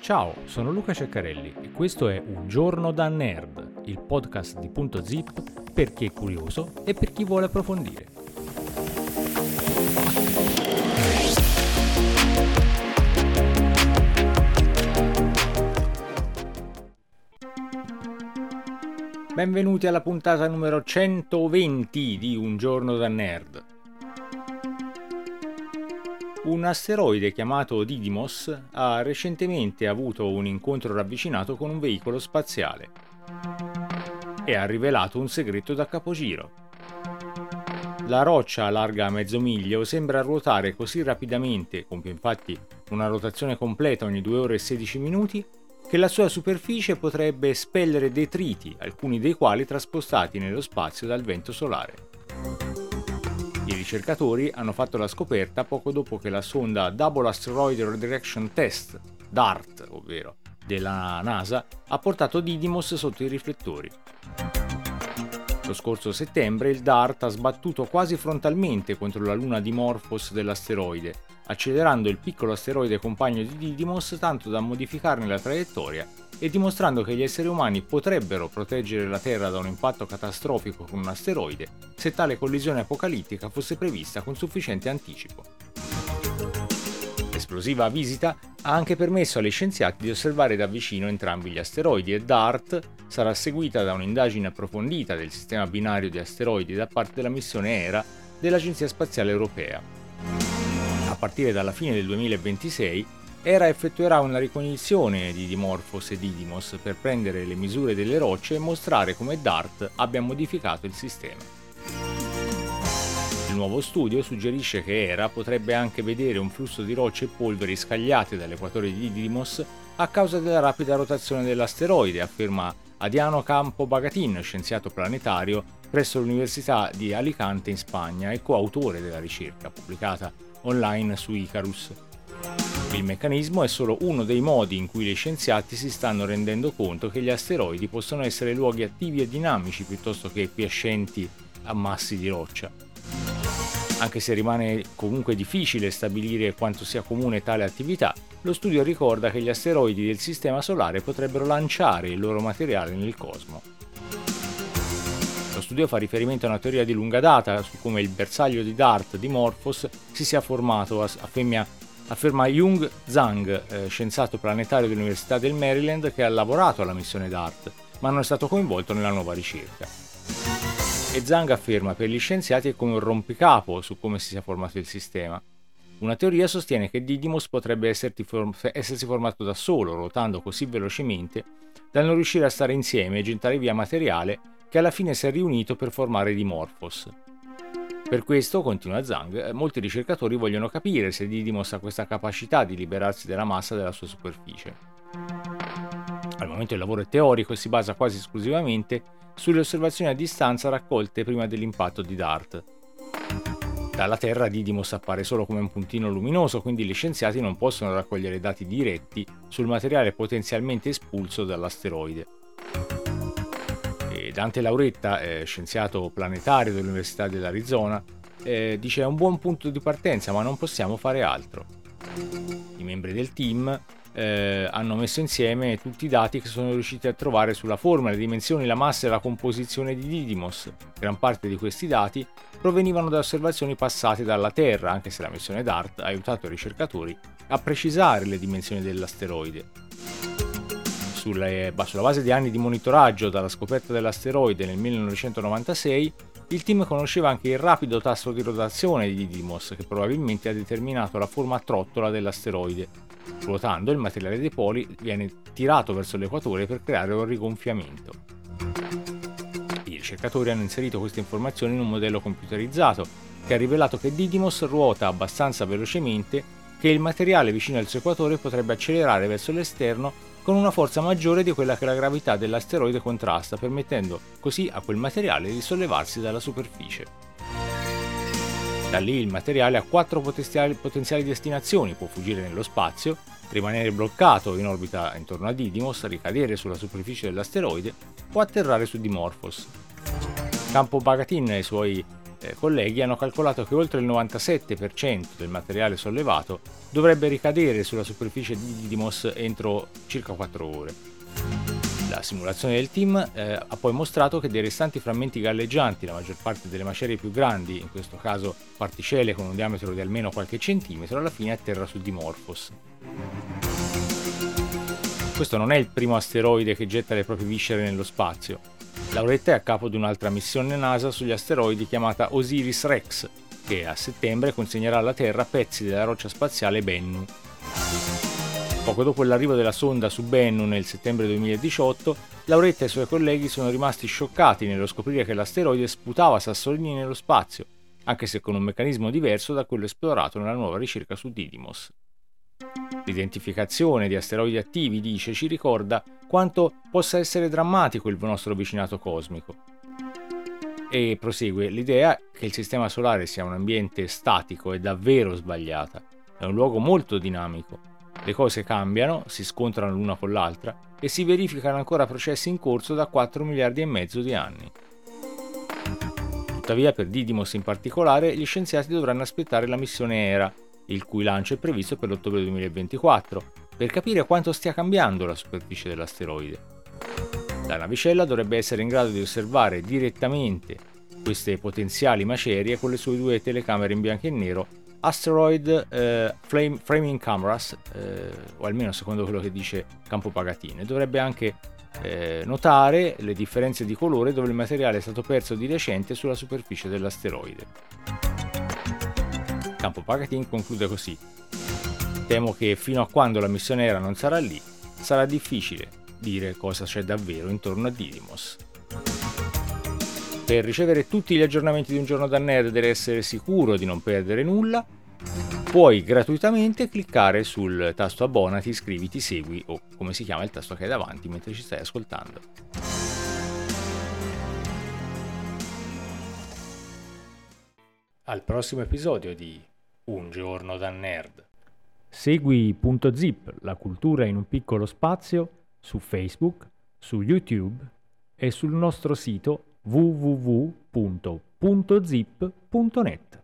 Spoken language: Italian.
Ciao, sono Luca Ceccarelli e questo è Un giorno da nerd, il podcast di Punto Zip per chi è curioso e per chi vuole approfondire. Benvenuti alla puntata numero 120 di Un giorno da nerd. Un asteroide chiamato Didymos ha recentemente avuto un incontro ravvicinato con un veicolo spaziale e ha rivelato un segreto da capogiro. La roccia larga mezzo miglio sembra ruotare così rapidamente, compie infatti una rotazione completa ogni 2 ore e 16 minuti, che la sua superficie potrebbe espellere detriti, alcuni dei quali traspostati nello spazio dal vento solare. Ricercatori hanno fatto la scoperta poco dopo che la sonda Double Asteroid Redirection Test, DART, ovvero della NASA, ha portato Didymos sotto i riflettori. Lo scorso settembre il DART ha sbattuto quasi frontalmente contro la luna di Morphos dell'asteroide, accelerando il piccolo asteroide compagno di Didymos tanto da modificarne la traiettoria e dimostrando che gli esseri umani potrebbero proteggere la Terra da un impatto catastrofico con un asteroide se tale collisione apocalittica fosse prevista con sufficiente anticipo. L'esplosiva visita ha anche permesso agli scienziati di osservare da vicino entrambi gli asteroidi e DART sarà seguita da un'indagine approfondita del sistema binario di asteroidi da parte della missione ERA dell'Agenzia Spaziale Europea. A partire dalla fine del 2026 ERA effettuerà una ricognizione di Dimorphos e Didymos per prendere le misure delle rocce e mostrare come DART abbia modificato il sistema nuovo studio suggerisce che Era potrebbe anche vedere un flusso di rocce e polveri scagliate dall'equatore di Didymos a causa della rapida rotazione dell'asteroide, afferma Adiano Campo Bagatin, scienziato planetario presso l'Università di Alicante in Spagna e coautore della ricerca pubblicata online su Icarus. Il meccanismo è solo uno dei modi in cui gli scienziati si stanno rendendo conto che gli asteroidi possono essere luoghi attivi e dinamici piuttosto che quiescenti a massi di roccia anche se rimane comunque difficile stabilire quanto sia comune tale attività, lo studio ricorda che gli asteroidi del Sistema Solare potrebbero lanciare il loro materiale nel cosmo. Lo studio fa riferimento a una teoria di lunga data su come il bersaglio di Dart di Morphos si sia formato, afferma, afferma Jung Zhang, eh, scienziato planetario dell'Università del Maryland che ha lavorato alla missione Dart, ma non è stato coinvolto nella nuova ricerca e Zhang afferma per gli scienziati è come un rompicapo su come si sia formato il sistema. Una teoria sostiene che Didymos potrebbe essersi formato da solo, ruotando così velocemente da non riuscire a stare insieme e gettare via materiale che alla fine si è riunito per formare Dimorphos. Per questo, continua Zhang, molti ricercatori vogliono capire se Didymos ha questa capacità di liberarsi della massa della sua superficie. Al momento il lavoro è teorico e si basa quasi esclusivamente sulle osservazioni a distanza raccolte prima dell'impatto di DART. Dalla Terra Didymos appare solo come un puntino luminoso, quindi gli scienziati non possono raccogliere dati diretti sul materiale potenzialmente espulso dall'asteroide. E Dante Lauretta, eh, scienziato planetario dell'Università dell'Arizona, eh, dice è un buon punto di partenza ma non possiamo fare altro. I membri del team eh, hanno messo insieme tutti i dati che sono riusciti a trovare sulla forma, le dimensioni, la massa e la composizione di Didymos. Gran parte di questi dati provenivano da osservazioni passate dalla Terra, anche se la missione DART ha aiutato i ricercatori a precisare le dimensioni dell'asteroide. Sulle, sulla base di anni di monitoraggio dalla scoperta dell'asteroide nel 1996, il team conosceva anche il rapido tasso di rotazione di Didymos, che probabilmente ha determinato la forma trottola dell'asteroide. Ruotando, il materiale dei poli viene tirato verso l'equatore per creare un rigonfiamento. I ricercatori hanno inserito queste informazioni in un modello computerizzato che ha rivelato che Didymos ruota abbastanza velocemente che il materiale vicino al suo equatore potrebbe accelerare verso l'esterno con una forza maggiore di quella che la gravità dell'asteroide contrasta, permettendo così a quel materiale di sollevarsi dalla superficie. Da lì il materiale ha quattro potenziali, potenziali destinazioni, può fuggire nello spazio, rimanere bloccato in orbita intorno a Didymos, ricadere sulla superficie dell'asteroide o atterrare su Dimorphos. Campo Bagatin e i suoi eh, colleghi hanno calcolato che oltre il 97% del materiale sollevato dovrebbe ricadere sulla superficie di Didymos entro circa 4 ore. La simulazione del team eh, ha poi mostrato che dei restanti frammenti galleggianti, la maggior parte delle macerie più grandi, in questo caso particelle con un diametro di almeno qualche centimetro, alla fine atterra su Dimorphos. Questo non è il primo asteroide che getta le proprie viscere nello spazio. Lauretta è a capo di un'altra missione NASA sugli asteroidi chiamata Osiris-Rex, che a settembre consegnerà alla Terra pezzi della roccia spaziale Bennu. Poco dopo l'arrivo della sonda su Bennu nel settembre 2018, Lauretta e i suoi colleghi sono rimasti scioccati nello scoprire che l'asteroide sputava sassolini nello spazio, anche se con un meccanismo diverso da quello esplorato nella nuova ricerca su Didymos. L'identificazione di asteroidi attivi, dice, ci ricorda quanto possa essere drammatico il nostro vicinato cosmico. E prosegue, l'idea che il Sistema Solare sia un ambiente statico è davvero sbagliata. È un luogo molto dinamico. Le cose cambiano, si scontrano l'una con l'altra e si verificano ancora processi in corso da 4 miliardi e mezzo di anni. Tuttavia, per Didymos in particolare, gli scienziati dovranno aspettare la missione ERA, il cui lancio è previsto per l'ottobre 2024, per capire quanto stia cambiando la superficie dell'asteroide. La navicella dovrebbe essere in grado di osservare direttamente queste potenziali macerie con le sue due telecamere in bianco e nero Asteroid eh, Flame, Framing Cameras, eh, o almeno secondo quello che dice Campo Pagatine. Dovrebbe anche eh, notare le differenze di colore dove il materiale è stato perso di recente sulla superficie dell'asteroide. Campo Pagatin conclude così. Temo che fino a quando la missione era non sarà lì, sarà difficile dire cosa c'è davvero intorno a Didymos. Per ricevere tutti gli aggiornamenti di un giorno da nerd ed essere sicuro di non perdere nulla, puoi gratuitamente cliccare sul tasto abbonati, iscriviti, segui o come si chiama il tasto che hai davanti mentre ci stai ascoltando. Al prossimo episodio di un giorno da nerd. Segui Punto Zip, la cultura in un piccolo spazio, su Facebook, su YouTube e sul nostro sito www.puntozip.net.